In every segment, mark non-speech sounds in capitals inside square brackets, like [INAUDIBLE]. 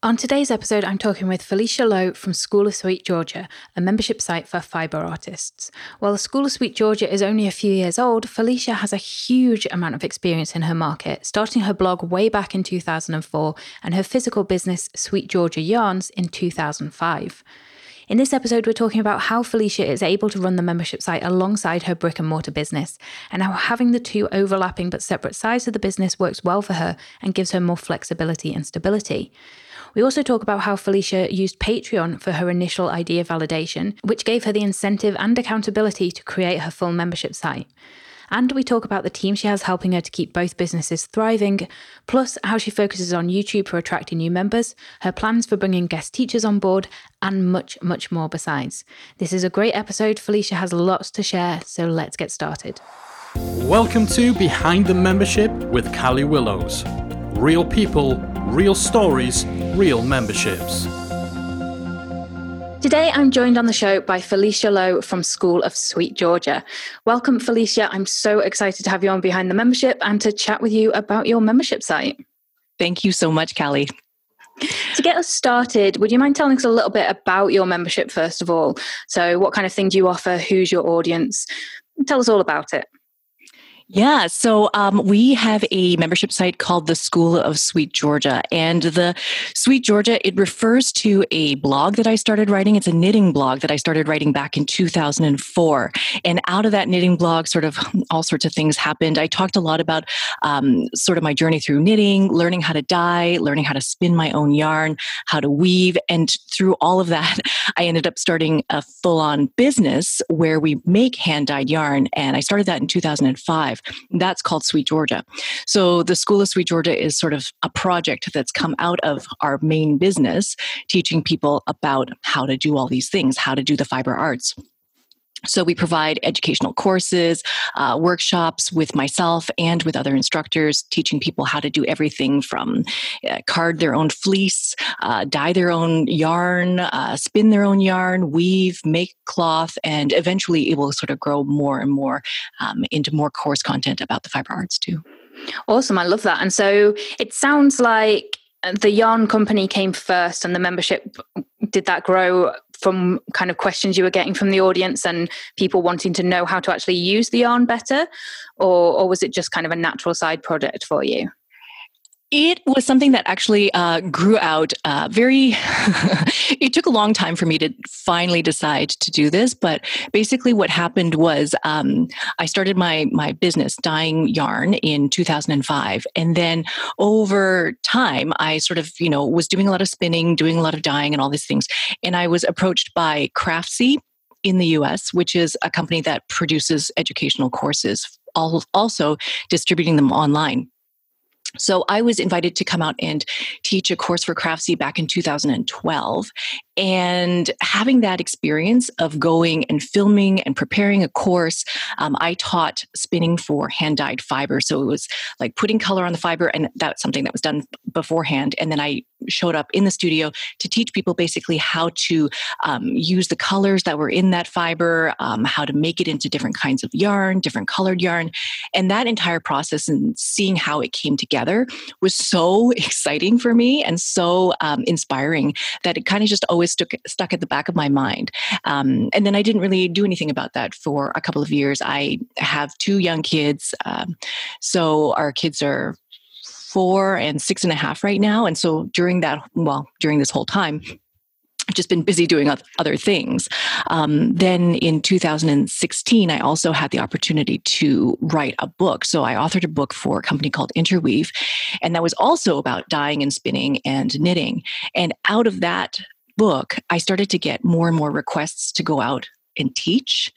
On today's episode, I'm talking with Felicia Lo from School of Sweet Georgia, a membership site for fiber artists. While the School of Sweet Georgia is only a few years old, Felicia has a huge amount of experience in her market, starting her blog way back in 2004 and her physical business, Sweet Georgia Yarns, in 2005. In this episode, we're talking about how Felicia is able to run the membership site alongside her brick and mortar business, and how having the two overlapping but separate sides of the business works well for her and gives her more flexibility and stability. We also talk about how Felicia used Patreon for her initial idea validation, which gave her the incentive and accountability to create her full membership site. And we talk about the team she has helping her to keep both businesses thriving, plus how she focuses on YouTube for attracting new members, her plans for bringing guest teachers on board, and much, much more besides. This is a great episode. Felicia has lots to share, so let's get started. Welcome to Behind the Membership with Callie Willows. Real people, real stories, real memberships. Today, I'm joined on the show by Felicia Lo from School of Sweet Georgia. Welcome, Felicia. I'm so excited to have you on Behind the Membership and to chat with you about your membership site. Thank you so much, Callie. To get us started, would you mind telling us a little bit about your membership, first of all? So, what kind of thing do you offer? Who's your audience? Tell us all about it. Yeah, so um, we have a membership site called the School of Sweet Georgia. And the Sweet Georgia, it refers to a blog that I started writing. It's a knitting blog that I started writing back in 2004. And out of that knitting blog, sort of [LAUGHS] all sorts of things happened. I talked a lot about um, sort of my journey through knitting, learning how to dye, learning how to spin my own yarn, how to weave. And through all of that, [LAUGHS] I ended up starting a full on business where we make hand dyed yarn. And I started that in 2005 That's called Sweet Georgia. So the School of Sweet Georgia is sort of a project that's come out of our main business, teaching people about how to do all these things, how to do the fiber arts. So, we provide educational courses, uh, workshops with myself and with other instructors, teaching people how to do everything from uh, card their own fleece, uh, dye their own yarn, uh, spin their own yarn, weave, make cloth, and eventually it will sort of grow more and more um, into more course content about the fiber arts too. Awesome. I love that. And so it sounds like the yarn company came first and the membership did that grow from kind of questions you were getting from the audience and people wanting to know how to actually use the yarn better? Or, or was it just kind of a natural side project for you it was something that actually uh, grew out uh, very. [LAUGHS] it took a long time for me to finally decide to do this, but basically, what happened was um, I started my my business dyeing yarn in 2005, and then over time, I sort of you know was doing a lot of spinning, doing a lot of dyeing, and all these things, and I was approached by Craftsy in the US, which is a company that produces educational courses, also distributing them online. So I was invited to come out and teach a course for Craftsy back in 2012. And having that experience of going and filming and preparing a course, um, I taught spinning for hand dyed fiber. So it was like putting color on the fiber, and that's something that was done beforehand. And then I showed up in the studio to teach people basically how to um, use the colors that were in that fiber, um, how to make it into different kinds of yarn, different colored yarn. And that entire process and seeing how it came together was so [LAUGHS] exciting for me and so um, inspiring that it kind of just always stuck, stuck at the back of my mind. Um, and then I didn't really do anything about that for a couple of years. I have two young kids. Um, so our kids are four and six and a half right now. And so during that, well, during this whole time, I've just been busy doing other things. Um, then in 2016, I also had the opportunity to write a book. So I authored a book for a company called Interweave, and that was also about dyeing and spinning and knitting. And out of that book, I started to get more and more requests to go out and teach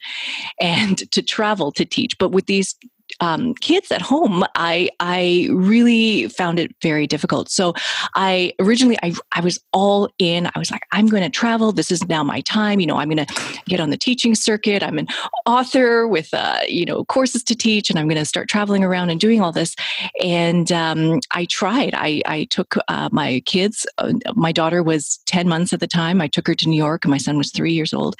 and to travel to teach. But with these um, kids at home, I I really found it very difficult. So I originally I I was all in. I was like, I'm going to travel. This is now my time. You know, I'm going to get on the teaching circuit. I'm an author with uh, you know courses to teach, and I'm going to start traveling around and doing all this. And um, I tried. I I took uh, my kids. Uh, my daughter was 10 months at the time. I took her to New York, my son was three years old.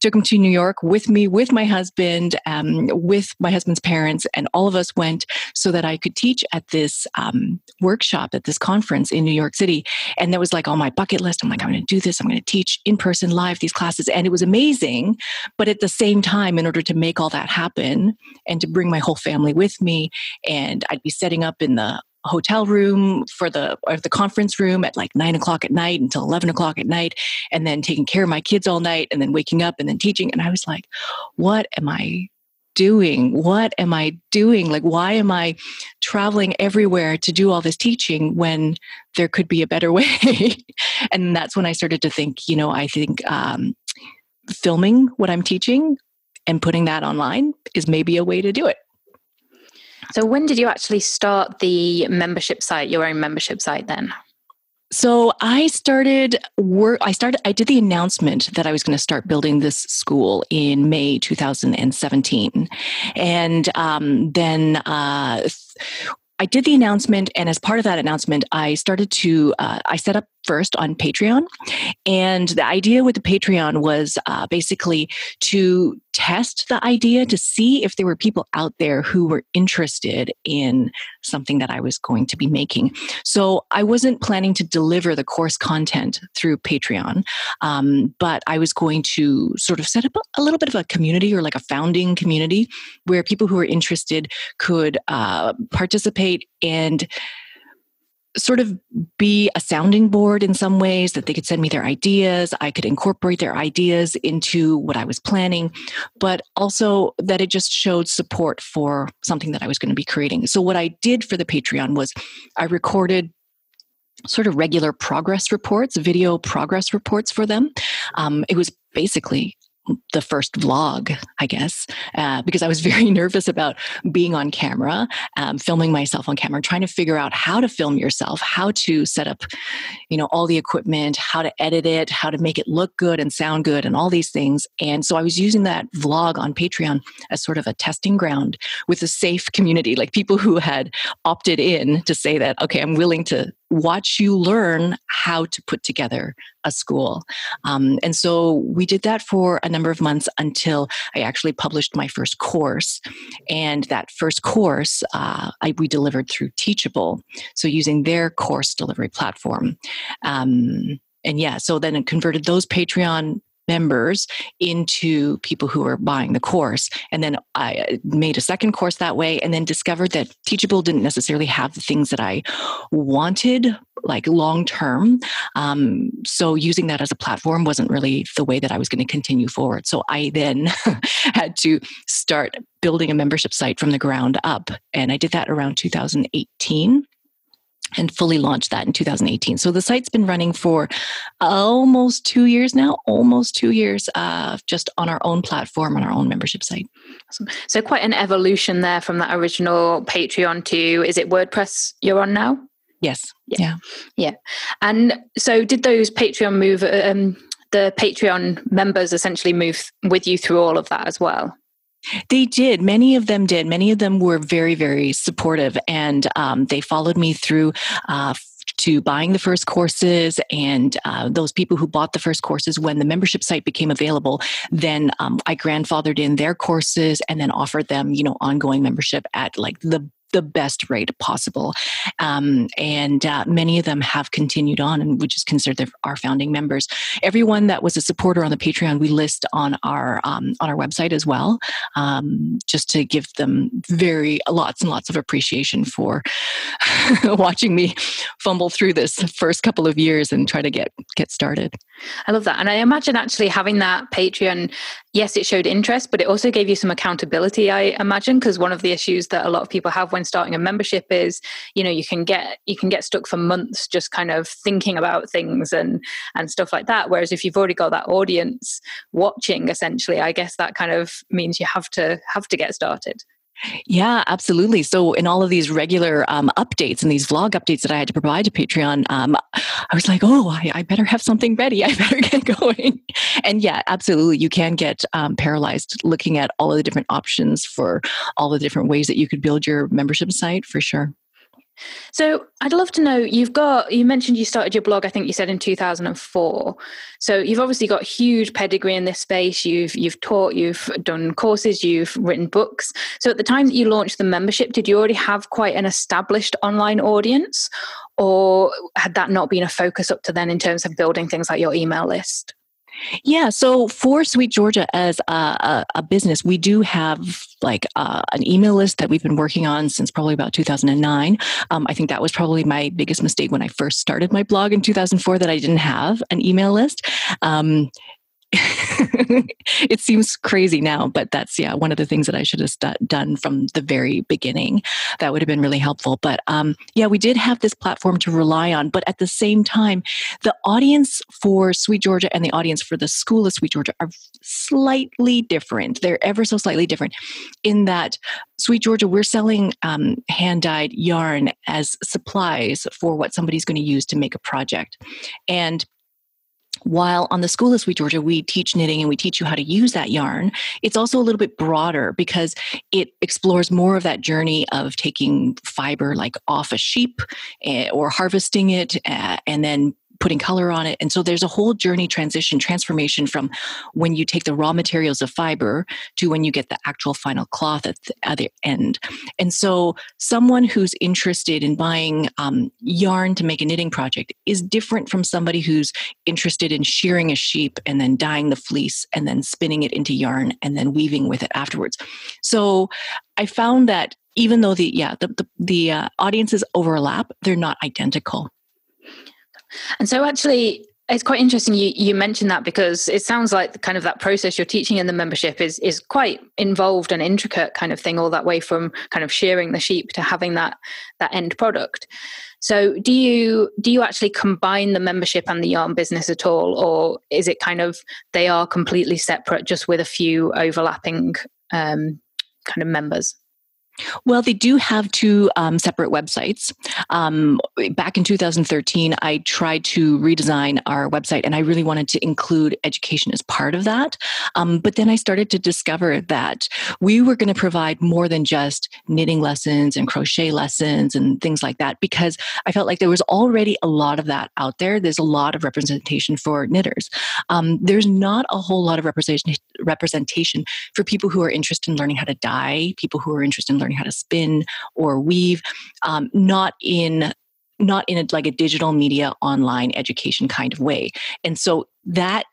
Took him to New York with me, with my husband, um, with my husband's parents and all of us went so that I could teach at this um, workshop at this conference in New York City. And that was like on my bucket list. I'm like, I'm going to do this. I'm going to teach in person live these classes. And it was amazing. But at the same time, in order to make all that happen and to bring my whole family with me, and I'd be setting up in the hotel room for the or the conference room at like nine o'clock at night until 11 o'clock at night and then taking care of my kids all night and then waking up and then teaching and i was like what am i doing? What am i doing? Like why am i traveling everywhere to do all this teaching when there could be a better [LAUGHS] way? And that's when i started to think you know i think um, filming what i'm teaching and putting that online is maybe a way to do it. So, when did you actually start the membership site, your own membership site then? So I started work. I started. I did the announcement that I was going to start building this school in May 2017, and um, then uh, I did the announcement, and as part of that announcement, I started to uh, I set up first on Patreon, and the idea with the Patreon was uh, basically to test the idea to see if there were people out there who were interested in something that I was going to be making. So I wasn't planning to deliver the course content through Patreon, um, but I was going to sort of set up a, little bit of a community or like a founding community where people who are interested could uh, participate and sort of be a sounding board in some ways that they could send me their ideas. I could incorporate their ideas into what i was planning but also that it just showed support for something that i was going to be creating. So what i did for the patreon was i recorded sort of regular progress reports video progress reports for them. Um, it was basically the first vlog, I guess, uh, because I was [LAUGHS] very nervous about being on camera, um, filming myself on camera, trying to figure out how to film yourself, how to set up, you know, all the equipment, how to edit it, how to make it look good and sound good, and all these things. And so I was using that vlog on Patreon as sort of a testing ground with a safe community, like people who had opted in to say that, okay, I'm willing to watch you learn how to put together a school. Um, and so we did that for a number of months until I actually published my first course. And that first course uh, I, we delivered through Teachable, so using their course delivery platform. Um, and yeah, so then it converted those Patreon members into people who are buying the course. And then I uh, made a second course that way and then discovered that Teachable didn't necessarily have the things that I wanted, like long term. Um, so using that as a platform wasn't really the way that I was going to continue forward. So I then [LAUGHS] had to start building a membership site from the ground up. And I did that around 2018 and fully launched that in 2018. So the site's been running for almost two years now, almost two years, uh, just on our own platform, on our own membership site. Awesome. So quite an evolution there from that original Patreon to, is it WordPress you're on now? Yes. Yeah. Yeah. yeah. And so did those Patreon move, um, the Patreon members essentially move with you through all of that as well? They did. Many of them did. Many of them were very, very supportive, and um, they followed me through. Uh, to buying the first courses and uh, those people who bought the first courses when the membership site became available then um, i grandfathered in their courses and then offered them you know ongoing membership at like the the best rate possible. Um, and uh, many of them have continued on, and which is considered our founding members. Everyone that was a supporter on the Patreon, we list on our um, on our website as well, um, just to give them very lots and lots of appreciation for [LAUGHS] watching me fumble through this first couple of years and try to get get started. I love that, and I imagine actually having that Patreon yes, it showed interest, but it also gave you some accountability, I imagine, because one of the issues that a lot of people have when starting a membership is, you know, you can get you can get stuck for months just kind of thinking about things and and stuff like that. Whereas if you've already got that audience watching, essentially, I guess that kind of means you have to have to get started. Yeah, absolutely. So, in all of these regular um, updates and these vlog updates that I had to provide to Patreon, um, I was like, oh, I, I, better have something ready. [LAUGHS] I better get going. And yeah, absolutely. You can get um, paralyzed looking at all of the different options for all the different ways that you could build your membership site for sure. So I'd love to know you've got you mentioned you started your blog I think you said in 2004. So you've obviously got huge pedigree in this space. You've you've taught, you've done courses, you've written books. So at the time that you launched the membership, did you already have quite an established online audience or had that not been a focus up to then in terms of building things like your email list? Yeah. So for Sweet Georgia as a, a, a business, we do have like uh, an email list that we've been working on since probably about 2009. Um, I think that was probably my biggest mistake when I first started my blog in 2004 that I didn't have an email list. Um, [LAUGHS] it seems crazy now, but that's yeah one of the things that I should have st- done from the very beginning. That would have been really helpful. But um, yeah, we did have this platform to rely on, but at the same time, the audience for Sweet Georgia and the audience for the School of Sweet Georgia are slightly different. They're ever so slightly different in that Sweet Georgia, we're selling um, hand dyed yarn as supplies for what somebody's going to use to make a project, and while on the School of Sweet Georgia, we teach knitting and we teach you how to use that yarn, it's also a little bit broader because it explores more of that journey of taking fiber like off a sheep eh, or harvesting it uh, and then putting color on it. And so there's a whole journey transition, transformation from when you take the raw materials of fiber to when you get the actual final cloth at the other end. And so someone who's interested in buying um, yarn to make a knitting project is different from somebody who's interested in shearing a sheep and then dyeing the fleece and then spinning it into yarn and then weaving with it afterwards. So I found that even though the yeah the the, the uh, audiences overlap, they're not identical. And so, actually, it's quite interesting you, you mentioned that because it sounds like kind of that process you're teaching in the membership is is quite involved and intricate kind of thing all that way from kind of shearing the sheep to having that that end product. So do you do you actually combine the membership and the yarn business at all or is it kind of they are completely separate just with a few overlapping um, kind of members well, they do have two um, separate websites. Um, back in 2013, I tried to redesign our website and I really wanted to include education as part of that. Um, but then I started to discover that we were going to provide more than just knitting lessons and crochet lessons and things like that because I felt like there was already a lot of that out there. There's a lot of representation for knitters. Um, there's not a whole lot of representation, representation for people who are interested in learning how to dye, people who are interested in learning how to spin or weave, um, not in not in a, like a digital media online education kind of way. And so that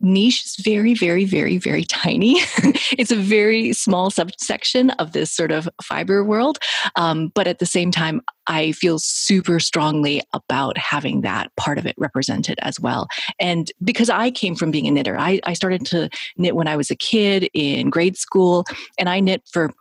niche is very, very, very, very tiny. [LAUGHS] it's a very small subsection of this sort of fiber world. Um, but at the same time, I feel super strongly about having that part of it represented as well. And because I came from being a knitter, I, I started to knit when I was a kid in grade school, and I knit for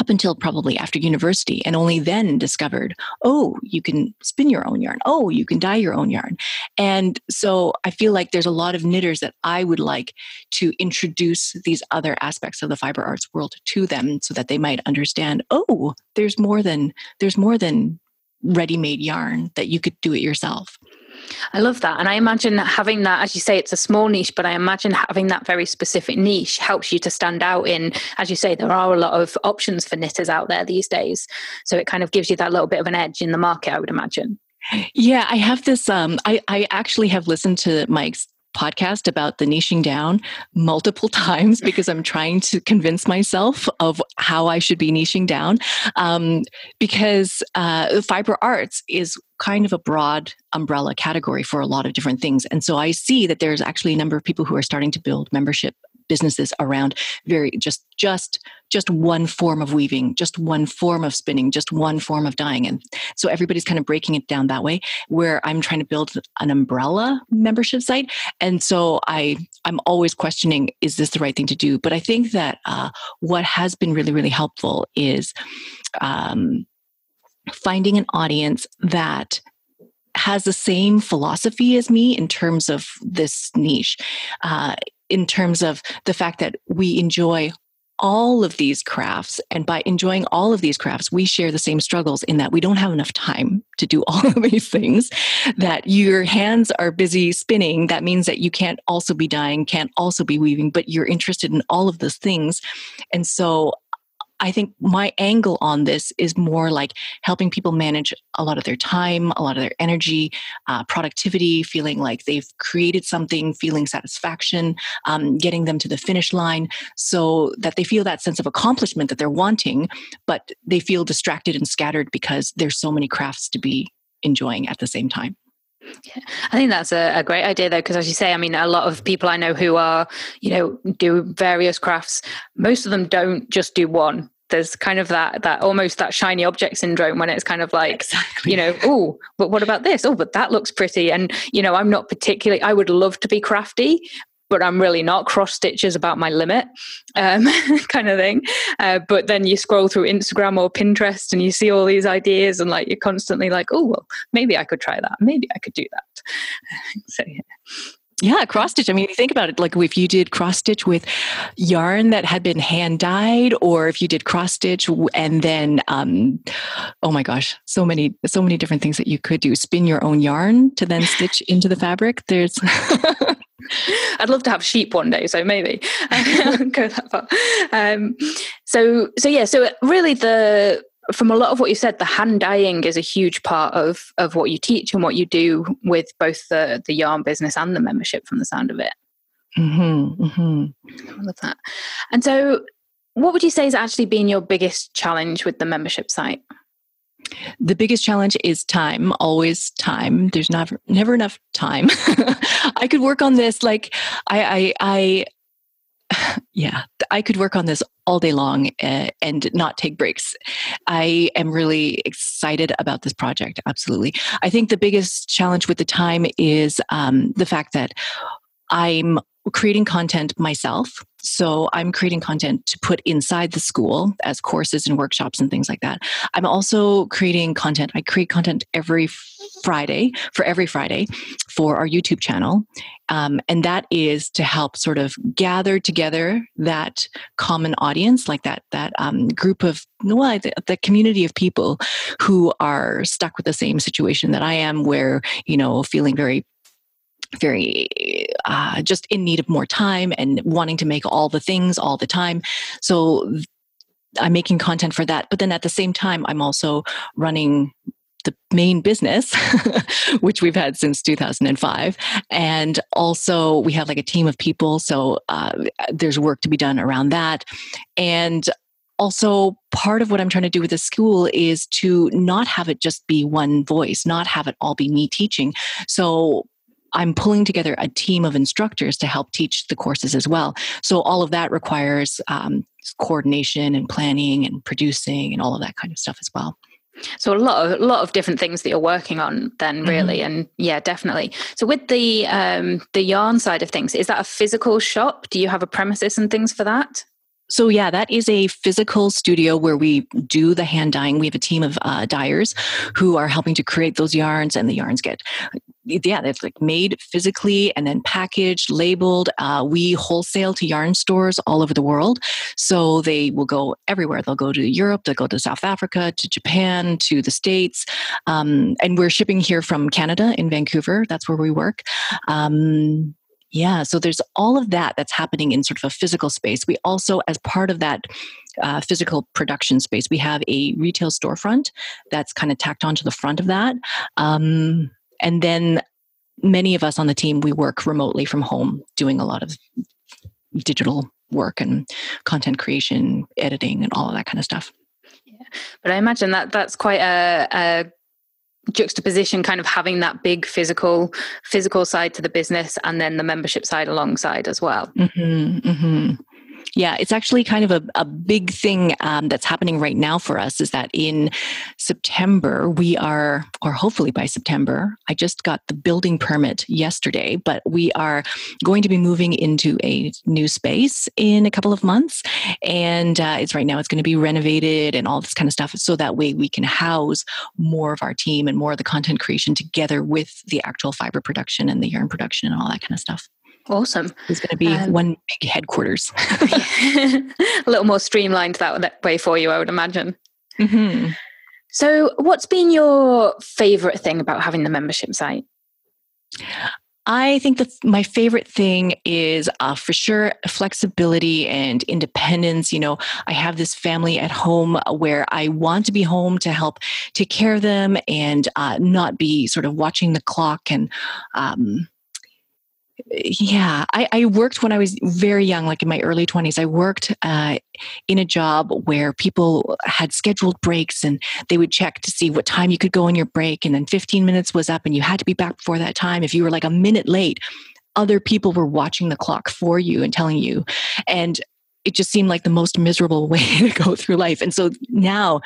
up until probably after university and only then discovered oh you can spin your own yarn. Oh you can dye your own yarn. And so i feel like there's a lot of knitters that i would like to introduce these other aspects of the fiber arts world to them so that they might understand oh there's more than there's more than ready-made yarn that you could do it yourself I love that. And I imagine that having that, as you say, it's a small niche, but I imagine having that very specific niche helps you to stand out in, as you say, there are a lot of options for knitters out there these days. So it kind of gives you that little bit of an edge in the market, I would imagine. Yeah, I have this. Um, I, I actually have listened to Mike's podcast about the niching down multiple [LAUGHS] times because I'm trying to convince myself of how I should be niching down. Um, because uh, fiber arts is kind of a broad umbrella category for a lot of different things. And so I see that there's actually a number of people who are starting to build membership businesses around very just just just one form of weaving just one form of spinning just one form of dyeing. And so everybody's kind of breaking it down that way where i'm trying to build an umbrella membership site. And so i i'm always questioning is this the right thing to do? But i think that uh, what has been really really helpful is um, finding an audience that has the same philosophy as me in terms of this niche. Uh, in terms of the fact that we enjoy all of these crafts. And by enjoying all of these crafts, we share the same struggles in that we don't have enough time to do all of these things. That your hands are busy spinning. That means that you can't also be dyeing, can't also be weaving, but you're interested in all of those things. And so I think my angle on this is more like helping people manage a lot of their time, a lot of their energy, uh, productivity, feeling like they've created something, feeling satisfaction, um, getting them to the finish line so that they feel that sense of accomplishment that they're wanting, but they feel distracted and scattered because there's so many crafts to be enjoying at the same time. Yeah, I think that's a, a great idea though, because as you say, I mean, a lot of people I know who are, you know, do various crafts. Most of them don't just do one. There's kind of that that almost that shiny object syndrome when it's kind of like, exactly. you know, oh, but what about this? Oh, but that looks pretty. And you know, I'm not particularly. I would love to be crafty, but I'm really not. Cross stitches about my limit, um, [LAUGHS] kind of thing. Uh, but then you scroll through Instagram or Pinterest and you see all these ideas, and like you're constantly like, oh, well, maybe I could try that. Maybe I could do that. [LAUGHS] so, yeah. Yeah, cross stitch. I mean, think about it, like if you did cross stitch with yarn that had been hand dyed, or if you did cross stitch and then, um, oh my gosh, so many, so many different things that you could do. Spin your own yarn to then stitch into the fabric. There's [LAUGHS] [LAUGHS] I'd love to have sheep one day, so maybe [LAUGHS] go that far. Um, so, so yeah, so really the from a lot of what you said, the hand dyeing is a huge part of of what you teach and what you do with both the the yarn business and the membership. From the sound of it, mm-hmm, mm-hmm. I love that. And so, what would you say has actually been your biggest challenge with the membership site? The biggest challenge is time, always time. There's never never enough time. [LAUGHS] I could work on this like I I I [SIGHS] yeah, I could work on this all day long uh, and not take breaks. I am really excited about this project. Absolutely. I think the biggest challenge with the time is um, the fact that I'm creating content myself. So I'm creating content to put inside the school as courses and workshops and things like that. I'm also creating content. I create content every Friday for every Friday for our YouTube channel. Um, and that is to help sort of gather together that common audience, like that, that um, group of, well, the, the community of people who are stuck with the same situation that I am, where, you know, feeling very very uh, just in need of more time and wanting to make all the things all the time. So I'm making content for that. But then at the same time, I'm also running the main business, [LAUGHS] which we've had since 2005. And also, we have like a team of people. So uh, there's work to be done around that. And also part of what i'm trying to do with the school is to not have it just be one voice not have it all be me teaching so I'm pulling together a team of instructors to help teach the courses as well. So all of that requires um, coordination and planning and producing and all of that kind of stuff as well. So a lot of a lot of different things that you're working on then really mm-hmm. and yeah definitely. So with the um the yarn side of things is that a physical shop? Do you have a premises and things for that? So yeah, that is a physical studio where we do the hand dyeing. We have a team of uh, dyers who are helping to create those yarns, and the yarns get yeah, they've like made physically and then packaged, labeled. Uh, we wholesale to yarn stores all over the world, so they will go everywhere. They'll go to Europe, they'll go to South Africa, to Japan, to the States, um, and we're shipping here from Canada in Vancouver. That's where we work. Um, yeah, so there's all of that that's happening in sort of a physical space. We also, as part of that uh, physical production space, we have a retail storefront that's kind of tacked onto the front of that. Um, and then many of us on the team, we work remotely from home doing a lot of digital work and content creation, editing, and all of that kind of stuff. Yeah. But I imagine that that's quite a, a juxtaposition kind of having that big physical physical side to the business and then the membership side alongside as well mm-hmm, mm-hmm. Yeah, it's actually kind of a, a big thing um, that's happening right now for us is that in September, we are, or hopefully by September, I just got the building permit yesterday, but we are going to be moving into a new space in a couple of months. And uh, it's right now, it's going to be renovated and all this kind of stuff. So that way we can house more of our team and more of the content creation together with the actual fiber production and the yarn production and all that kind of stuff. Awesome. It's going to be um, one big headquarters. [LAUGHS] [LAUGHS] a little more streamlined that way for you, I would imagine. Mm-hmm. So, what's been your favorite thing about having the membership site? I think that my favorite thing is uh, for sure flexibility and independence. You know, I have this family at home where I want to be home to help take care of them and uh, not be sort of watching the clock and um, yeah I, I, worked when i was very young like in my early 20s i worked uh, in a job where people had scheduled breaks and they would check to see what time you could go on your break and then 15 minutes was up and you had to be back before that time. If you were like a minute late other people were watching the clock for you and telling you. And it just seemed like the most miserable [LAUGHS] way to go through life. And so now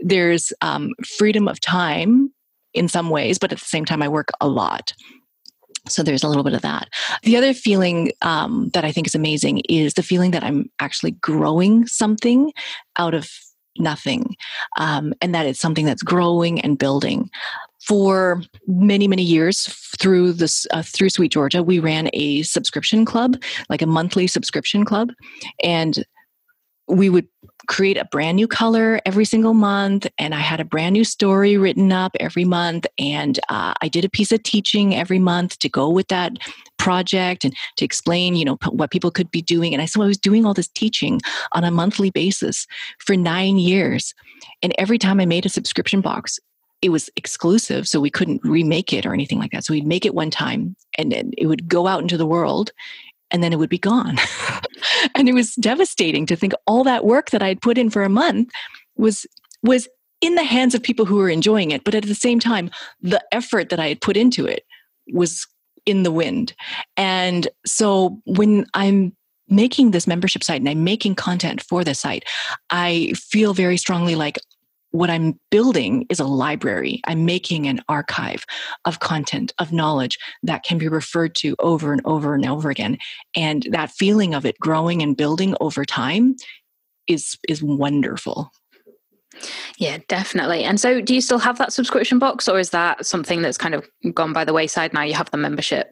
there's um, freedom of time in some ways but at the same time i work a lot so there's a little bit of that. The other feeling um, that I think is amazing is the feeling that I'm actually growing something out of nothing, um, and that it's something that's growing and building. For many many years through this uh, through Sweet Georgia, we ran a subscription club, like a monthly subscription club, and we would create a brand new color every single month and i had a brand new story written up every month and uh, i did a piece of teaching every month to go with that project and to explain you know what people could be doing and i so i was doing all this teaching on a monthly basis for nine years and every time i made a subscription box it was exclusive so we couldn't remake it or anything like that so we'd make it one time and then it would go out into the world and then it would be gone. [LAUGHS] and it was devastating to think all that work that I'd put in for a month was was in the hands of people who were enjoying it, but at the same time, the effort that I had put into it was in the wind. And so when I'm making this membership site and I'm making content for the site, I feel very strongly like what I'm building is a library. I'm making an archive of content, of knowledge that can be referred to over and over and over again. And that feeling of it growing and building over time is is wonderful. Yeah, definitely. And so do you still have that subscription box or is that something that's kind of gone by the wayside now you have the membership?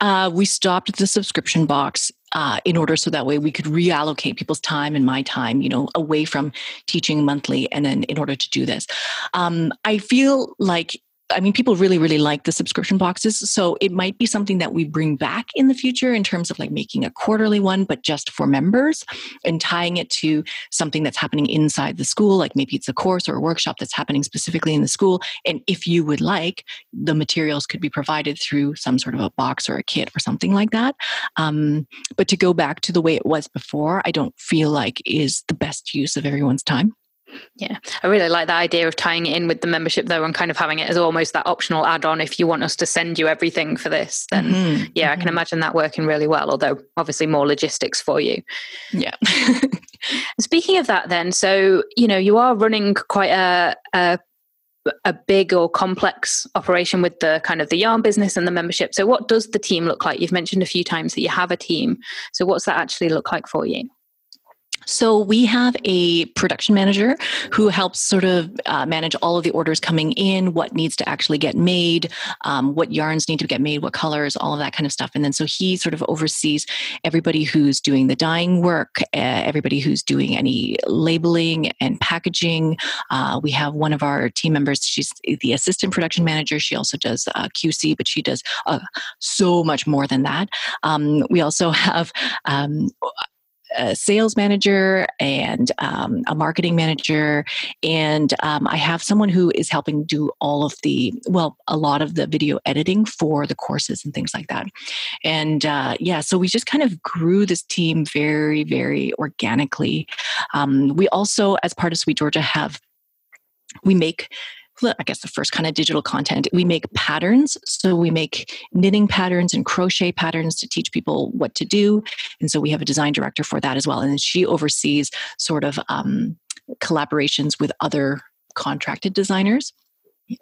Uh, we stopped the subscription box uh, in order so that way we could reallocate people's time and my time, you know, away from teaching monthly. And then in order to do this, um, I feel like I mean, people really, really like the subscription boxes. So it might be something that we bring back in the future in terms of like making a quarterly one, but just for members and tying it to something that's happening inside the school. Like maybe it's a course or a workshop that's happening specifically in the school. And if you would like, the materials could be provided through some sort of a box or a kit or something like that. Um, but to go back to the way it was before, I don't feel like is the best use of everyone's time. Yeah, I really like that idea of tying it in with the membership though and kind of having it as almost that optional add on. If you want us to send you everything for this, then mm-hmm. yeah, mm-hmm. I can mm-hmm. imagine that working really well, although obviously more logistics for you. Yeah. [LAUGHS] Speaking of that, then, so, you know, you are running quite a, a a big or complex operation with the kind of the yarn business and the membership. So what does the team look like? You've mentioned a few times that you have a team. So what's that actually look like for you? So we have a production manager who helps sort of uh, manage all of the orders coming in, what needs to actually get made, um, what yarns need to get made, what colors, all of that kind of stuff. And then so he sort of oversees everybody who's doing the dyeing work, uh, everybody who's doing any labeling and packaging. Uh, we have one of our team members; she's the assistant production manager. She also does uh, QC, but she does uh, so much more than that. Um, we also have um, a sales manager and um, a marketing manager. And um, I have someone who is helping do all of the, well, a lot of the video editing for the courses and things like that. And uh, yeah, so we just kind of grew this team very, very organically. Um, we also, as part of Sweet Georgia, have we make I guess the first kind of digital content. We make patterns. So we make knitting patterns and crochet patterns to teach people what to do. And so we have a design director for that as well. And she oversees sort of um, collaborations with other contracted designers. Yeah.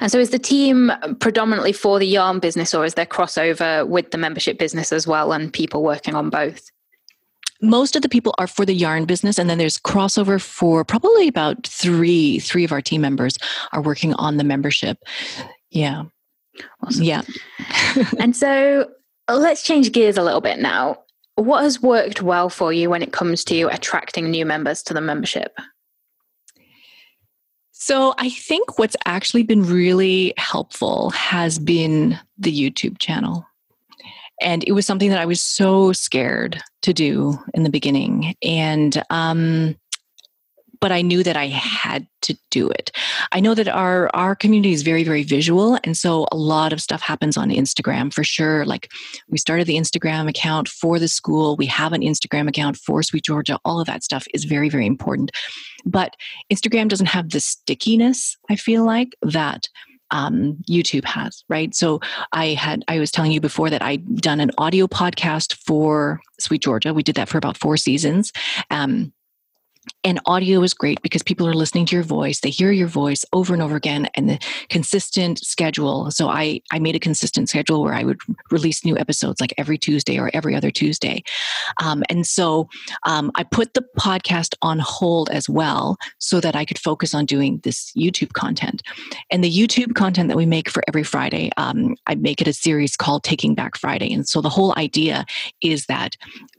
And so, is the team predominantly for the yarn business, or is there crossover with the membership business as well, and people working on both? Most of the people are for the yarn business and then there's crossover for probably about three three of our team members are working on the membership. Yeah. Awesome. yeah. [LAUGHS] And so let's change gears a little bit now. What has worked well for you when it comes to attracting new members to the membership? So I think what's actually been really helpful has been the YouTube channel. And it was something that I was so scared to do in the beginning. And um, but I knew that I had to do it. I know that our our community is very very visual and so a lot of stuff happens on Instagram for sure. Like we started the Instagram account for the school, we have an Instagram account for Sweet Georgia. All of that stuff is very very important. But Instagram doesn't have the stickiness I feel like that um, YouTube has, right? So I had, I was telling you before that I'd done an audio podcast for Sweet Georgia. We did that for about four seasons. Um, and audio is great because people are listening to your voice they hear your voice over and over again and the consistent schedule. So i i made a consistent schedule where i would release new episodes like every tuesday or every other tuesday. Um, and so um, i put the podcast on hold as well so that i could focus on doing this youtube content. And the youtube content that we make for every friday um, i make it a series called taking back friday. And so the whole idea is that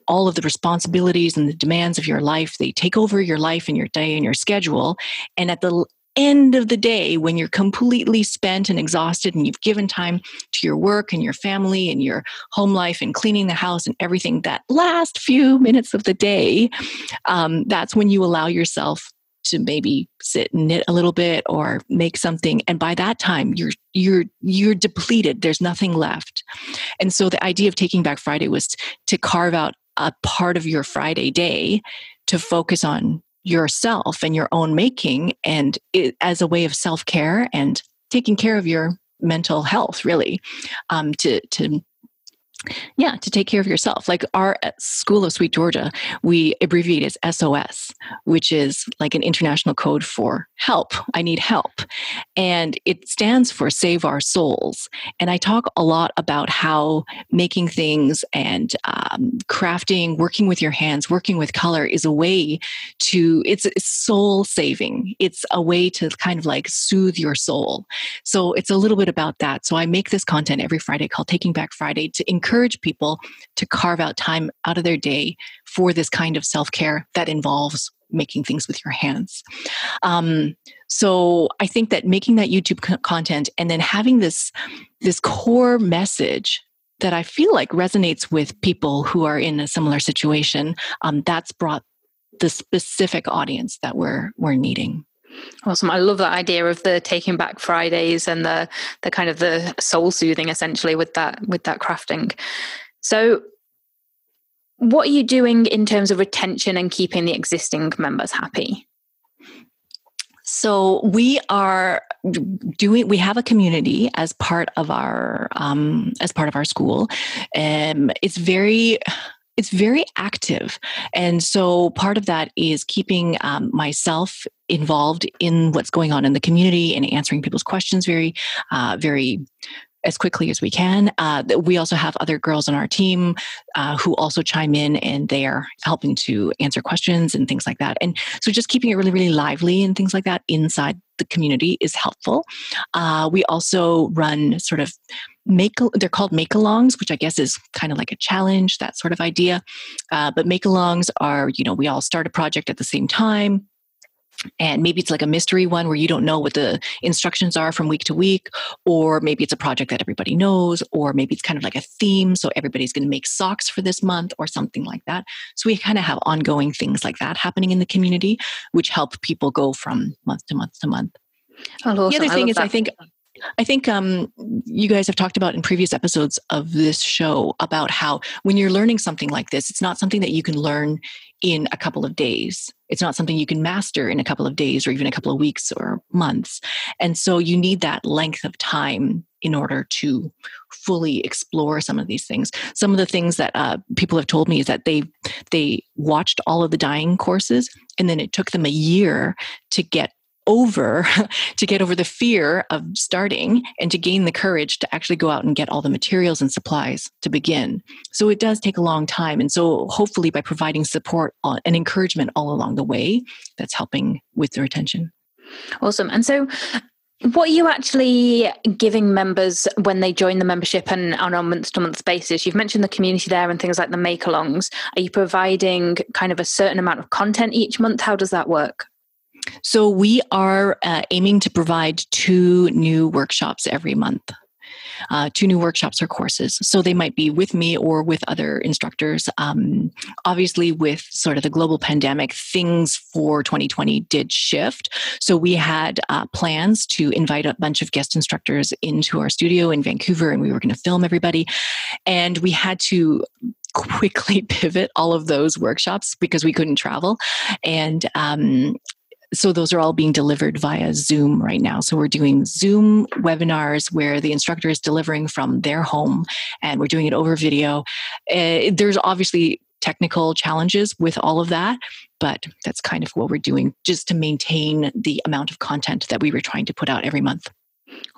all of the responsibilities and the demands of your life. They take over your life and your day and your schedule. And at the end of the day when you're completely spent and exhausted and you've given time to your work and your family and your home life and cleaning the house and everything that last few minutes of the day um, that's when you allow yourself to maybe sit and knit a little bit or make something. And by that time you're you're you're depleted. There's nothing left. And so the idea of taking back friday was to carve out a part of your Friday day to focus on yourself and your own making and it, as a way of self-care and taking care of your mental health really um, to to yeah to take care of yourself. Like our uh, school of sweet georgia we abbreviate as sos which is like an international code for help. I need help. And it stands for save our souls. And i talk a lot about how making things and um, crafting working with your hands working with color is a way to it's, it's soul saving. It's a way to kind of like soothe your soul. So it's a little bit about that. So i make this content every friday called taking back friday to encourage encourage people to carve out time out of their day for this kind of self care that involves making things with your hands. Um, so I think that making that YouTube content and then having this this core message that I feel like resonates with people who are in a similar situation, um, that's brought the specific audience that we're we're needing. Awesome. I love that idea of the taking back Fridays and the the kind of the soul soothing essentially with that with that crafting. So what are you doing in terms of retention and keeping the existing members happy? So we are doing. We have a community as part of our um, as part of our school. Um, it's very it's very active. And so part of that is keeping um, myself involved in what's going on in the community and answering people's questions very, uh, very as quickly as we can. Uh, we also have other girls on our team uh, who also chime in and they are helping to answer questions and things like that. And so just keeping it really, really lively and things like that inside the community is helpful. Uh, we also run sort of make they're called make alongs which i guess is kind of like a challenge that sort of idea uh, but make alongs are you know we all start a project at the same time and maybe it's like a mystery one where you don't know what the instructions are from week to week or maybe it's a project that everybody knows or maybe it's kind of like a theme so everybody's going to make socks for this month or something like that so we kind of have ongoing things like that happening in the community which help people go from month to month to month awesome. the other thing I is that. i think I think um, you guys have talked about in previous episodes of this show about how when you're learning something like this, it's not something that you can learn in a couple of days. It's not something you can master in a couple of days or even a couple of weeks or months. And so you need that length of time in order to fully explore some of these things. Some of the things that uh, people have told me is that they they watched all of the dyeing courses and then it took them a year to get over [LAUGHS] to get over the fear of starting and to gain the courage to actually go out and get all the materials and supplies to begin. So it does take a long time. And so hopefully by providing support uh, and encouragement all along the way, that's helping with the retention. Awesome. And so what are you actually giving members when they join the membership and on a month to month basis? You've mentioned the community there and things like the make alongs. Are you providing kind of a certain amount of content each month? How does that work? So we are uh, aiming to provide two new workshops every month. Uh, two new workshops or courses. So they might be with me or with other instructors. Um, obviously, with sort of the global pandemic, things for 2020 did shift. So we had uh, plans to invite a bunch of guest instructors into our studio in Vancouver, and we were going to film everybody. And we had to quickly [LAUGHS] pivot all of those workshops because we couldn't travel. And um, so those are all being delivered via Zoom right now. So we're doing Zoom webinars where the instructor is delivering from their home and we're doing it over video. Uh, there's obviously technical challenges with all of that, but that's kind of what we're doing just to maintain the amount of content that we were trying to put out every month.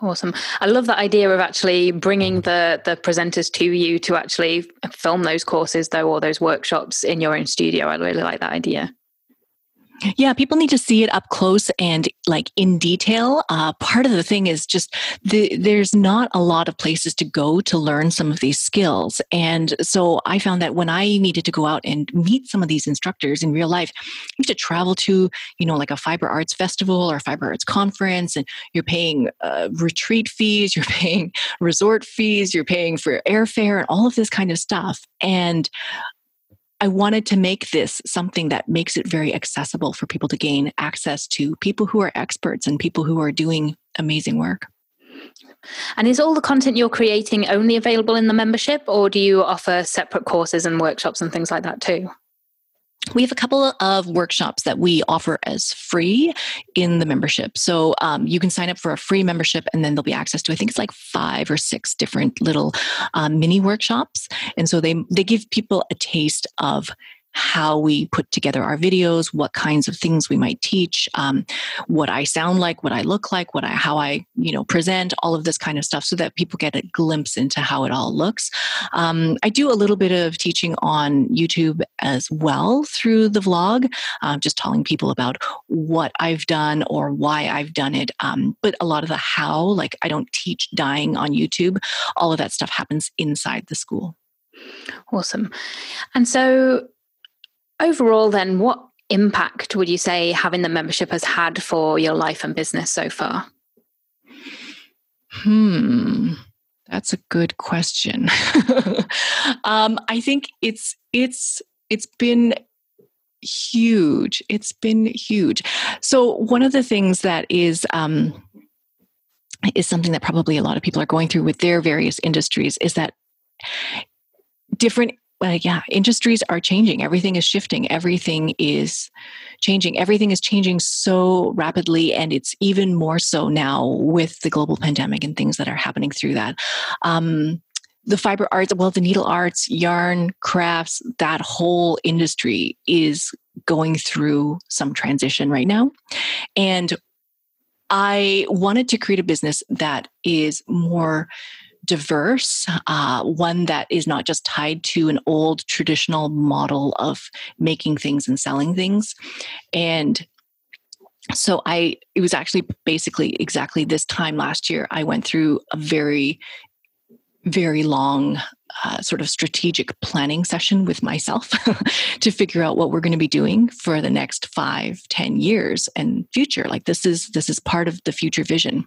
Awesome. I love that idea of actually bringing the the presenters to you to actually film those courses though or those workshops in your own studio. I really like that idea. Yeah, people need to see it up close and like in detail. Uh, part of the thing is just the, there's not a lot of places to go to learn some of these skills. And so I found that when I needed to go out and meet some of these instructors in real life, you have to travel to, you know, like a fiber arts festival or fiber arts conference, and you're paying uh, retreat fees, [LAUGHS] you're paying resort fees, you're paying for airfare, and all of this kind of stuff. And I wanted to make this something that makes it very accessible for people to gain access to people who are experts and people who are doing amazing work. And is all the content you're creating only available in the membership, or do you offer separate courses and workshops and things like that too? We have a couple of workshops that we offer as free in the membership. So um, you can sign up for a free membership, and then there'll be access to I think it's like five or six different little um, mini workshops. And so they they give people a taste of how we put together our videos, what kinds of things we might teach, um, what I sound like, what I look like, what I how I you know present, all of this kind of stuff, so that people get a glimpse into how it all looks. Um, I do a little bit of teaching on YouTube as well through the vlog, uh, just telling people about what I've done or why I've done it. Um, but a lot of the how, like I don't teach dyeing on YouTube. All of that stuff happens inside the school. Awesome. And so overall, then, what impact would you say having the membership has had for your life and business so far? Hmm, that's a good question. [LAUGHS] um, I think it's it's it's been huge. It's been huge. So one of the things that is um, is something that probably a lot of people are going through with their various industries is that different yeah industries are changing. Everything is shifting. Everything is changing. Everything is changing so rapidly and it's even more so now with the global pandemic and things that are happening through that. Um, the fiber arts well the needle arts yarn crafts that whole industry is going through some transition right now. And i wanted to create a business that is more diverse, uh, one that is not just tied to an old traditional model of making things and selling things. And so I, it was actually basically exactly this time last year, I went through a very, very long uh, sort of strategic planning session with myself [LAUGHS] to figure out what we're going to be doing for the next five, ten years and future. Like this is this is part of the future vision.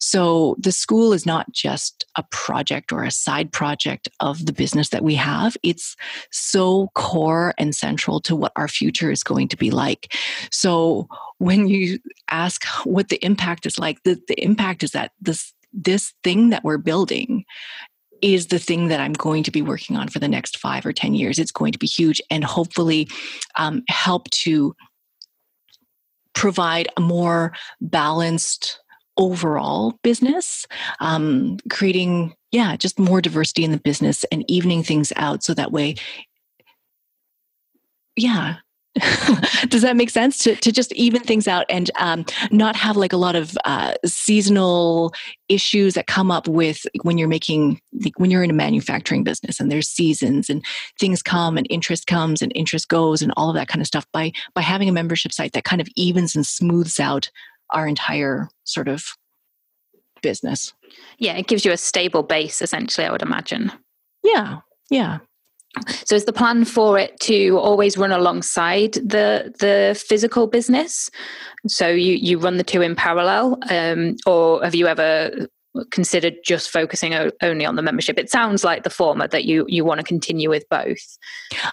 So the school is not just a project or a side project of the business that we have. It's so core and central to what our future is going to be like. So when you ask what the impact is like the, the impact is that this this thing that we're building is the thing that I'm going to be working on for the next five or 10 years. It's going to be huge and hopefully um, help to provide a more balanced overall business, um, creating, yeah, just more diversity in the business and evening things out so that way yeah [LAUGHS] Does that make sense to, to just even things out and um, not have like a lot of uh, seasonal issues that come up with when you're making like when you're in a manufacturing business and there's seasons and things come and interest comes and interest goes and all of that kind of stuff by by having a membership site that kind of evens and smooths out our entire sort of business. Yeah, it gives you a stable base essentially, I would imagine. Yeah. Yeah. So is the plan for it to always run alongside the the physical business? So you you run the two in parallel, um, or have you ever considered just focusing only on the membership. It sounds like the former that you you want to continue with both.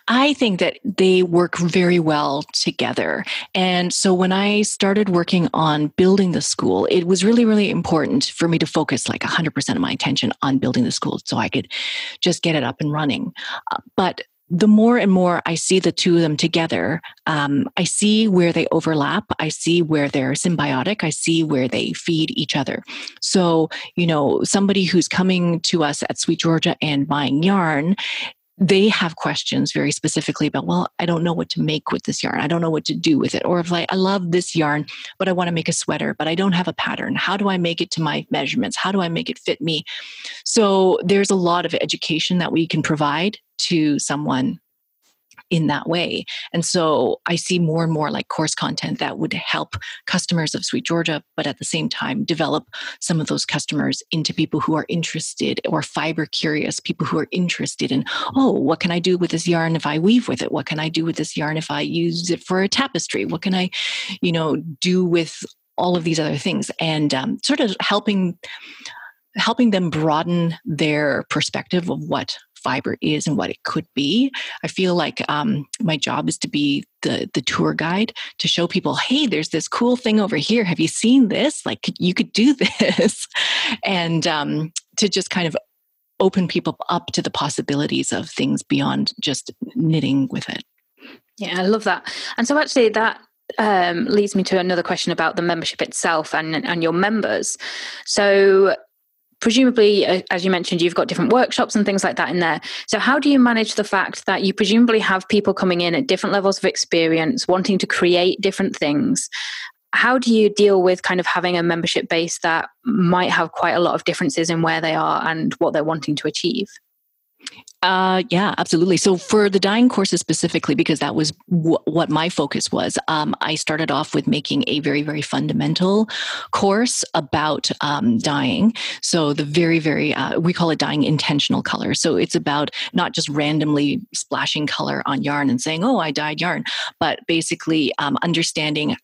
I think that they work very well together. And so when i started working on building the school it was really really important for me to focus like 100% of my attention on building the school so i could just get it up and running. Uh, but the more and more I see the two of them together, um, I see where they overlap. I see where they're symbiotic. I see where they feed each other. So, you know, somebody who's coming to us at Sweet Georgia and buying yarn, they have questions very specifically about, well, I don't know what to make with this yarn. I don't know what to do with it. Or if like, I love this yarn, but I want to make a sweater, but I don't have a pattern. How do I make it to my measurements? How do I make it fit me? So there's a lot of education that we can provide to someone in that way. And so I see more and more like course content that would help customers of Sweet Georgia, but at the same time, develop some of those customers into people who are interested or fiber curious, people who are interested in, oh, what can I do with this yarn if I weave with it? What can I do with this yarn if I use it for a tapestry? What can I, you know, do with all of these other things? And um, sort of helping helping them broaden their perspective of what fiber is and what it could be. I feel like um, my job is to be the the tour guide to show people, hey, there's this cool thing over here. Have you seen this? Like you could do [LAUGHS] this, and um, to just kind of open people up to the possibilities of things beyond just knitting with it. Yeah, I love that. And so actually that um, leads me to another question about the membership itself and and your members. So presumably uh, as you mentioned you've got different workshops and things like that in there. So how do you manage the fact that you presumably have people coming in at different levels of experience wanting to create different things? How do you deal with kind of having a membership base that might have quite a lot of differences in where they are and what they're wanting to achieve uh, yeah, absolutely. So for the dyeing courses specifically, because that was w- what my focus was, um, I started off with making a very, very fundamental course about um, dyeing. So the very, very, uh, we call it dyeing intentional color. So it's about not just randomly splashing color on yarn and saying, oh, I dyed yarn, but basically um, understanding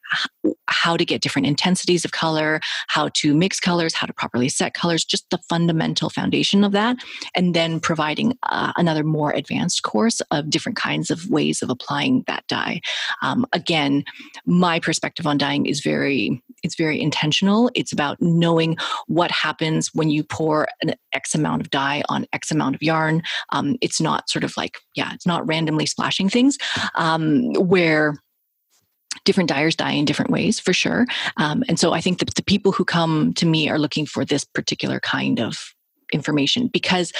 how to get different intensities of color, how to mix colors, how to properly set colors, just the fundamental foundation of that, and then providing uh, another more advanced course of different kinds of ways of applying that dye. Um, again, my perspective on dyeing is very it's very intentional. It's about knowing what happens when you pour an X amount of dye on X amount of yarn. Um, it's not sort of like yeah, it's not randomly splashing things um, where different dyers dye in different ways for sure um, and so i think that the people who come to me are looking for this particular kind of information because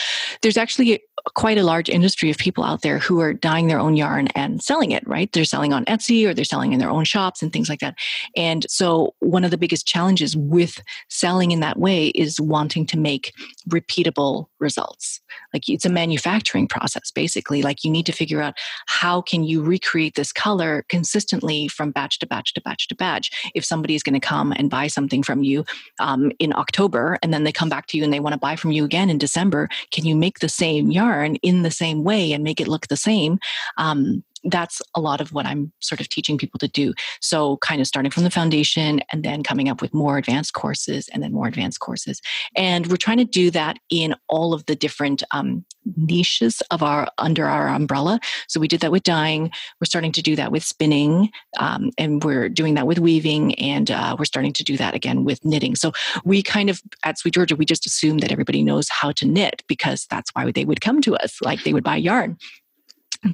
there's actually quite a large industry of people out there who are dyeing their own yarn and selling it, right? They're selling on Etsy or they're selling in their own shops and things like that. And so, one of the biggest challenges with selling in that way is wanting to make repeatable results. Like it's a manufacturing process, basically. Like you need to figure out how can you recreate this color consistently from batch to batch to batch to batch. If somebody is going to come and buy something from you um, in October and then they come back to you and they want to buy from you again in December, can you make the same yarn? yarn in the same way and make it look the same um, that's a lot of what I'm sort of teaching people to do. So, kind of starting from the foundation and then coming up with more advanced courses and then more advanced courses. And we're trying to do that in all of the different um, niches of our under our umbrella. So, we did that with dyeing. We're starting to do that with spinning, um, and we're doing that with weaving, and uh, we're starting to do that again with knitting. So, we kind of at Sweet Georgia, we just assume that everybody knows how to knit because that's why they would come to us. Like they would buy yarn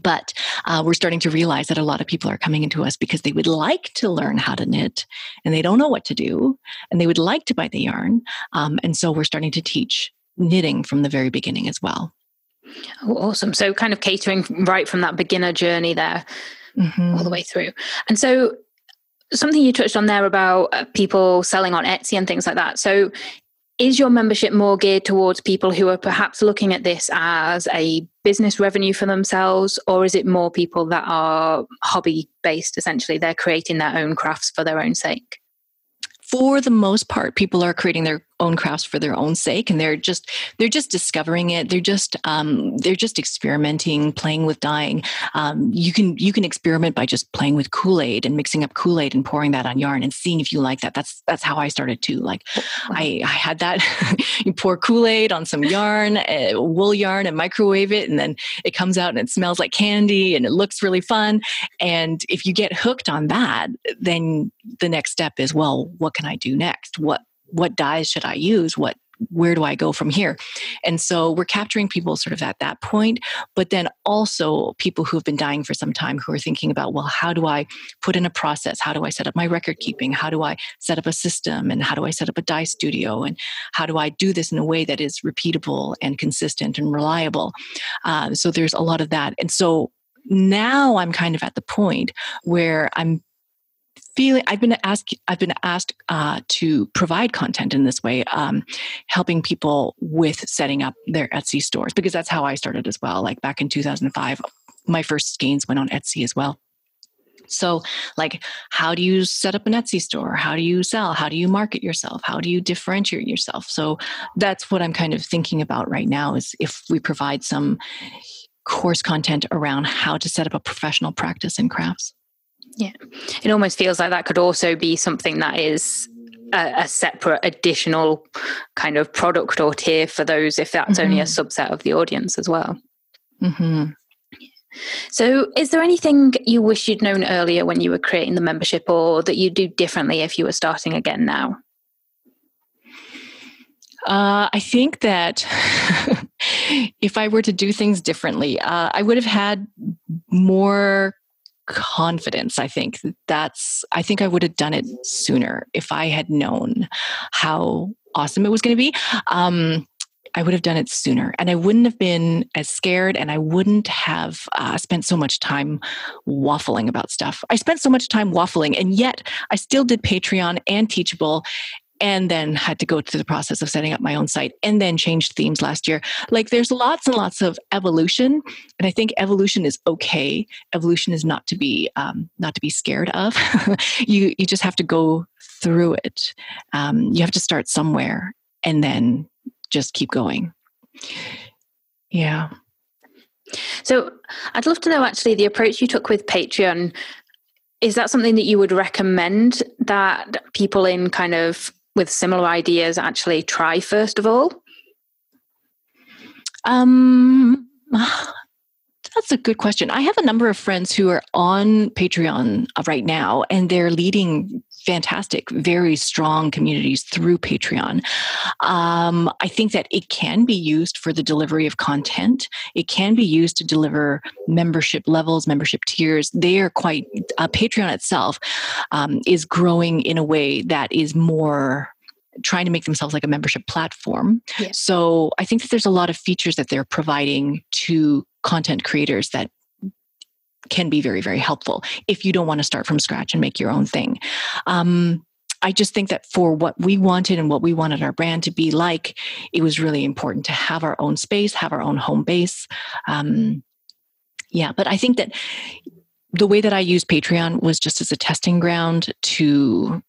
but uh, we're starting to realize that a lot of people are coming into us because they would like to learn how to knit and they don't know what to do and they would like to buy the yarn. Um, and so we're starting to teach knitting from the very beginning as well. Oh, awesome. So, kind of catering right from that beginner journey there mm-hmm. all the way through. And so, something you touched on there about uh, people selling on Etsy and things like that. So, is your membership more geared towards people who are perhaps looking at this as a business revenue for themselves, or is it more people that are hobby based essentially? They're creating their own crafts for their own sake? For the most part, people are creating their own crafts for their own sake and they're just they're just discovering it. They're just um, they're just experimenting playing with dyeing. Um, you can you can experiment by just playing with kool-aid and mixing up kool-aid and pouring that on yarn and seeing if you like that. That's that's how i started too. Like i i had that [LAUGHS] you pour kool-aid on some yarn uh, wool yarn and microwave it and then it comes out and it smells like candy and it looks really fun. And if you get hooked on that then the next step is well what can i do next? What what dyes should I use? What where do I go from here? And so we're capturing people sort of at that point, but then also people who have been dyeing for some time who are thinking about, well, how do I put in a process? How do I set up my record keeping? How do I set up a system? And how do I set up a dye studio? And how do I do this in a way that is repeatable and consistent and reliable? Uh, so there's a lot of that. And so now I'm kind of at the point where I'm feeling i've been asked i've been asked uh, to provide content in this way um, helping people with setting up their etsy stores because that's how i started as well like back in 2005 my first skeins went on etsy as well. So like how do you set up an etsy store? How do you sell? How do you market yourself? How do you differentiate yourself? So that's what i'm kind of thinking about right now is if we provide some course content around how to set up a professional practice in crafts yeah. It almost feels like that could also be something that is a, a separate additional kind of product or tier for those if that's mm-hmm. only a mm-hmm. subset of the audience as well. Mm-hmm. So, is there anything you wish you'd known earlier when you were creating the membership or that you'd do differently if you were starting again now? Uh, I think that [LAUGHS] if I were to do things differently, uh, I would have had more confidence i think that's i think i would have done it sooner if i had known how awesome it was going to be um, I would have done it sooner and I wouldn't have been as scared and I wouldn't have uh, spent so much time waffling about stuff. I spent so much time waffling and yet I still did Patreon and Teachable and then had to go through the process of setting up my own site and then changed themes last year. Like there's lots and lots of evolution, and I think evolution is okay. Evolution is not to be um, not to be scared of. [LAUGHS] you you just have to go through it. Um, you have to start somewhere and then just keep going. Yeah. So I'd love to know actually the approach you took with Patreon. Is that something that you would recommend that people in kind of with similar ideas actually try first of all? Um, [SIGHS] that's a good question. I have a number of friends who are on Patreon right now, and they're leading fantastic, very strong communities through Patreon. Um, I think that it can be used for the delivery of content. It can be used to deliver membership levels, membership tiers. They are quite, uh, Patreon itself um, is growing in a way that is more trying to make themselves like a membership platform. Yeah. So I think that there's a lot of features that they're providing to content creators that can be very, very helpful if you don't want to start from scratch and make your own thing. Um, I just think that for what we wanted and what we wanted our brand to be like, it was really important to have our own space, have our own home base. Um, yeah, but I think that the way that I used Patreon was just as a testing ground to,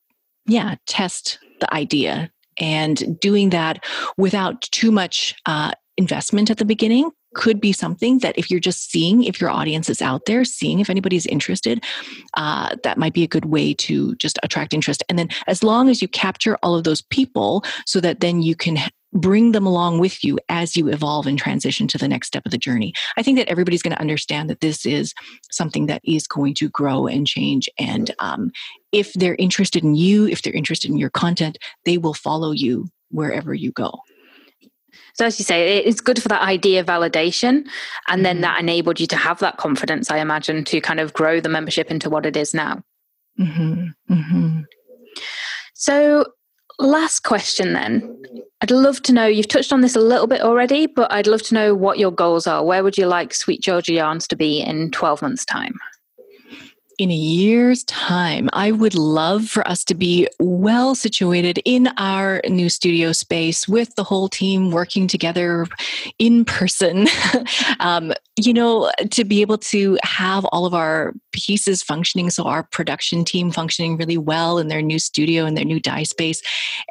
yeah, test the idea and doing that without too much uh, investment at the beginning could be something that if you're just seeing if your audience is out there seeing if anybody's interested uh, that might be a good way to just attract interest. And then as long as you capture all of those people so that then you can bring them along with you as you evolve and transition to the next step of the journey. I think that everybody's going to understand that this is something that is going to grow and change and um, if they're interested in you if they're interested in your content they will follow you wherever you go so as you say, it's good for that idea validation. And then mm-hmm. that enabled you to have that confidence, I imagine, to kind of grow the membership into what it is now. Mm-hmm. Mm-hmm. So last question then. I'd love to know, you've touched on this a little bit already, but I'd love to know what your goals are. Where would you like Sweet Georgia Yarns to be in 12 months' time? In a year's time, I would love for us to be well situated in our new studio space with the whole team working together in person. [LAUGHS] um, you know, to be able to have all of our pieces functioning, so our production team functioning really well in their new studio and their new dye space,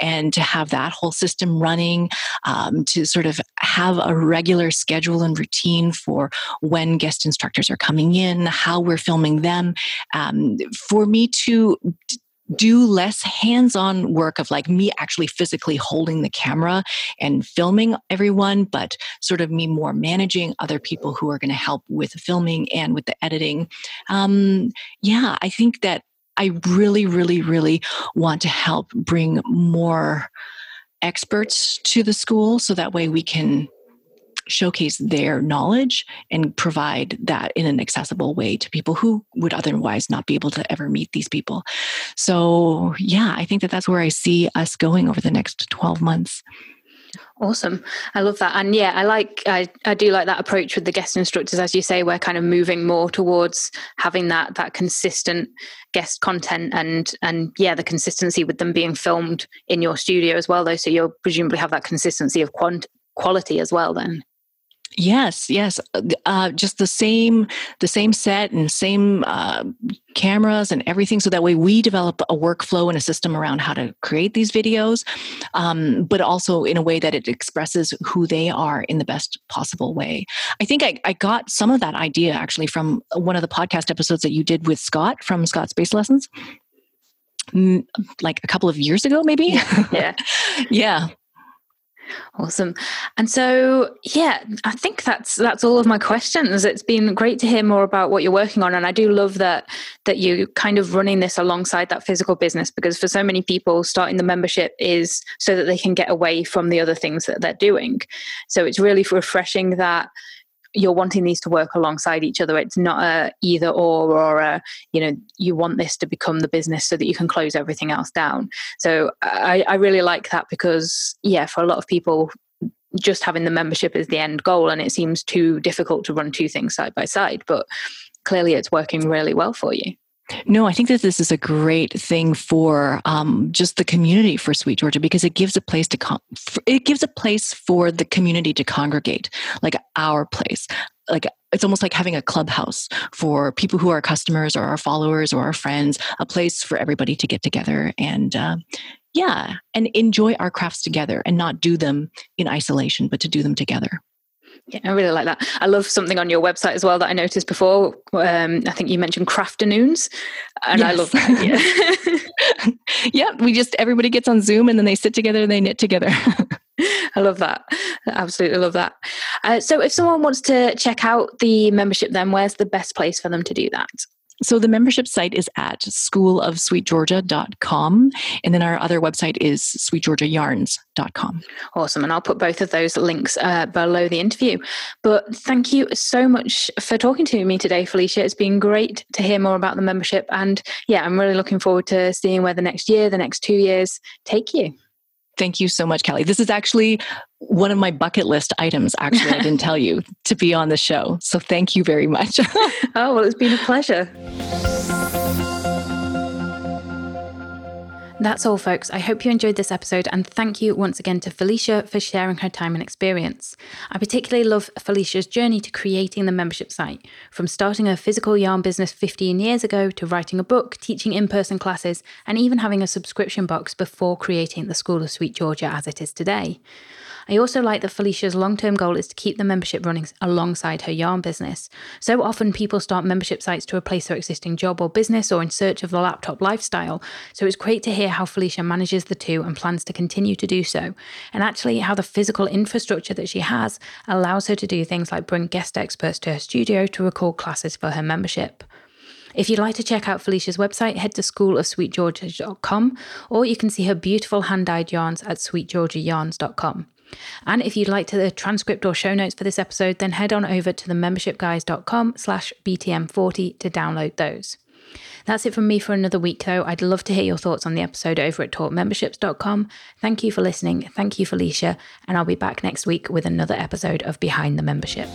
and to have that whole system running, um, to sort of have a regular schedule and routine for when guest instructors are coming in, how we're filming them. Um, for me to do less hands-on work of like me actually physically holding the camera and filming everyone but sort of me more managing other people who are going to help with filming and with the editing. Um, yeah i think that i really really really want to help bring more experts to the school so that way we can showcase their knowledge and provide that in an accessible way to people who would otherwise not be able to ever meet these people. So, yeah, I think that that's where I see us going over the next 12 months. Awesome. I love that. And yeah, I like I, I do like that approach with the guest instructors as you say we're kind of moving more towards having that that consistent guest content and and yeah, the consistency with them being filmed in your studio as well though so you'll presumably have that consistency of quant- quality as well then. Yes, yes, uh, uh, just the same, the same set and same uh, cameras and everything. So that way, we develop a workflow and a system around how to create these videos, um, but also in a way that it expresses who they are in the best possible way. I think I, I got some of that idea actually from one of the podcast episodes that you did with Scott from Scott's Bass Lessons like a couple of years ago maybe yeah [LAUGHS] yeah Awesome. And so, yeah, I think that's that's all of my questions. It's been great to hear more about what you're working on, and I do love that that you're kind of running this alongside that physical business because for so many people, starting the membership is so that they can get away from the other things that they're doing. So it's really refreshing that you're wanting these to work alongside each other. It's not a either or or a, you know you want this to become the business so that you can close everything else down. So I, I really like that because yeah, for a lot of people, just having the membership is the end goal, and it seems too difficult to run two things side by side. But clearly, it's working really well for you. No, I think that this is a great thing for um, just the community for Sweet Georgia because it gives a place to con- it gives a place for the community to congregate, like our place. Like it's almost like having a clubhouse for people who are customers or our followers or our friends, a place for everybody to get together and uh, yeah, and enjoy our crafts together and not do them in isolation, but to do them together. Yeah, I really like that. I love something on your website as well that I noticed before. Um, I think you mentioned crafternoons, and yes. I love that. Yeah. [LAUGHS] yeah, we just everybody gets on Zoom and then they sit together and they knit together. [LAUGHS] I love that. absolutely love that. Uh, so, if someone wants to check out the membership, then where's the best place for them to do that? So the membership site is at schoolofsweetgeorgia.com. And then our other website is sweetgeorgiayarns.com. Awesome. And I'll put both of those links uh, below the interview. But thank you so much for talking to me today, Felicia. It's been great to hear more about the membership. And yeah, I'm really looking forward to seeing where the next year, the next two years take you. Thank you so much, Kelly. This is actually one of my bucket list items, actually, I didn't [LAUGHS] tell you to be on the show. So thank you very much. oh, well, it's been a pleasure. That's all, folks. I hope you enjoyed this episode, and thank you once again to Felicia for sharing her time and experience. I particularly love Felicia's journey to creating the membership site, from starting a physical yarn business 15 years ago to writing a book, teaching in person classes, and even having a subscription box before creating the School of Sweet Georgia as it is today. I also like that Felicia's long term goal is to keep the membership running alongside her yarn business. So often people start membership sites to replace their existing job or business or in search of the laptop lifestyle. So it's great to hear how Felicia manages the two and plans to continue to do so. And actually, how the physical infrastructure that she has allows her to do things like bring guest experts to her studio to record classes for her membership. If you'd like to check out Felicia's website, head to schoolofsweetgeorgia.com or you can see her beautiful hand dyed yarns at sweetgeorgiayarns.com. And if you'd like to the transcript or show notes for this episode, then head on over to the membershipguys.com slash BTM40 to download those. That's it from me for another week, though. I'd love to hear your thoughts on the episode over at talkmemberships.com. Thank you for listening. Thank you, Felicia. And I'll be back next week with another episode of Behind the Membership.